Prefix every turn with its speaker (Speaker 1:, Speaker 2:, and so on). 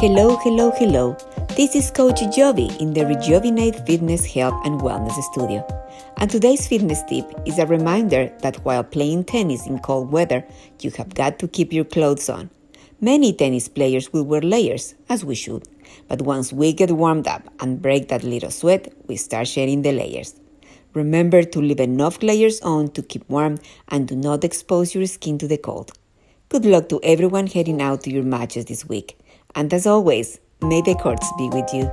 Speaker 1: Hello, hello, hello. This is Coach Geovi in the reGeovinate Fitness, Health, and Wellness Studio. And today's fitness tip is a reminder that while playing tennis in cold weather, you have got to keep your clothes on. Many tennis players will wear layers, as we should. But once we get warmed up and break that little sweat, we start shedding the layers. Remember to leave enough layers on to keep warm and do not expose your skin to the cold. Good luck to everyone heading out to your matches this week. And as always, may the courts be with you.